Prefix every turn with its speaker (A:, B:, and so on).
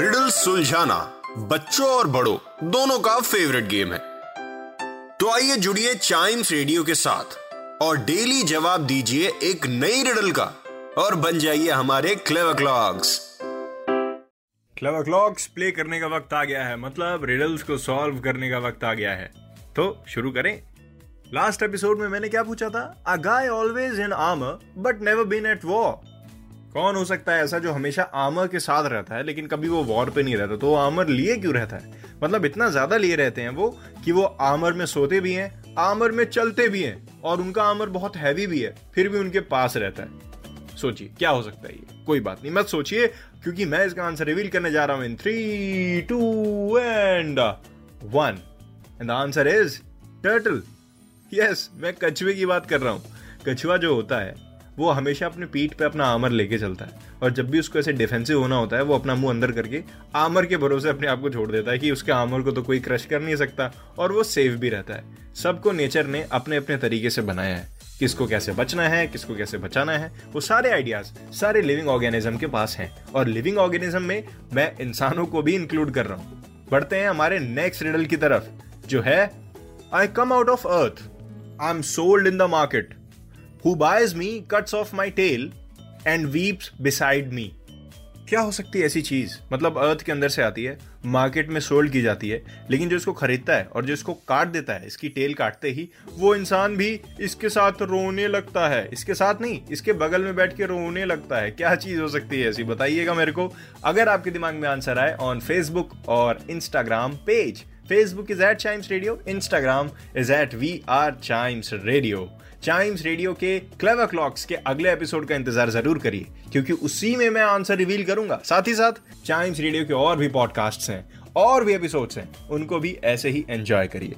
A: Riddle सुलझाना बच्चों और बड़ों, दोनों का फेवरेट गेम है। तो आइए जुड़िए चाइम्स रेडियो के साथ और डेली जवाब दीजिए एक नई रिडल का और बन जाइए हमारे clever clocks
B: clever clocks play करने का वक्त आ गया है मतलब रिडल्स को सॉल्व करने का वक्त आ गया है। तो शुरू करें। लास्ट एपिसोड में मैंने क्या पूछा था? A guy always in armour but never been at war कौन हो सकता है ऐसा जो हमेशा आमर के साथ रहता है, लेकिन कभी वो वॉर पे नहीं रहता? तो वो आर्मर लिए क्यों रहता है? मतलब इतना ज़्यादा लिए रहते हैं वो कि वो आमर में सोते भी हैं, आमर में चलते भी हैं, और उनका आमर बहुत हैवी भी है, फिर भी उनके पास रहता है। सोचिए, क्या हो सकता है ये? कोई बात नहीं, मत सोचिए, क्योंकि मैं इसका आंसर रिवील करने जा रहा हूँ in three two and one and answer is turtle yes मैं कछुए की बात कर रहा हूँ। कछुआ जो होता है वो हमेशा अपने पीठ पे अपना आमर लेके चलता है और जब भी उसको ऐसे डिफेंसिव होना होता है, वो अपना मुँह अंदर करके आमर के भरोसे अपने आप को छोड़ देता है कि उसके आमर को तो कोई क्रश कर नहीं सकता और वो सेफ़ भी रहता है। सबको नेचर ने अपने अपने तरीके से बनाया है, किसको कैसे बचना है, किसको कैसे बचाना है, वो सारे आइडियाज़ सारे लिविंग ऑर्गेनिज्म के पास हैं और लिविंग ऑर्गेनिज्म में मैं इंसानों को भी इंक्लूड कर रहा हूँ। बढ़ते हैं हमारे नेक्स्ट रिडल की तरफ़, जो है I come out of earth I am sold in the market who buys me cuts off my tail and weeps beside me क्या हो सकती है ऐसी चीज़? मतलब अर्थ के अंदर से आती है मार्केट में सोल्ड की जाती है, लेकिन जो इसको खरीदता है और जो इसको काट देता है, इसकी टेल काटते ही, वो इंसान भी इसके साथ रोने लगता है। इसके साथ नहीं, इसके बगल में बैठ के रोने लगता है। क्या चीज़ हो सकती है ऐसी? बताइएगा मेरे को। अगर आपके दिमाग में आंसर आए ऑन फेसबुक और Instagram page Facebook is at Chimes radio Instagram is at we are Chimes radio Chimes radio के क्लेवर क्लॉक्स के अगले एपिसोड का इंतज़ार ज़रूर करिए, क्योंकि उसी में मैं आंसर रिवील करूँगा। साथ ही साथ चाइम्स रेडियो के और भी पॉडकास्ट हैं, और भी एपिसोड्स हैं, उनको भी ऐसे ही एंजॉय करिए।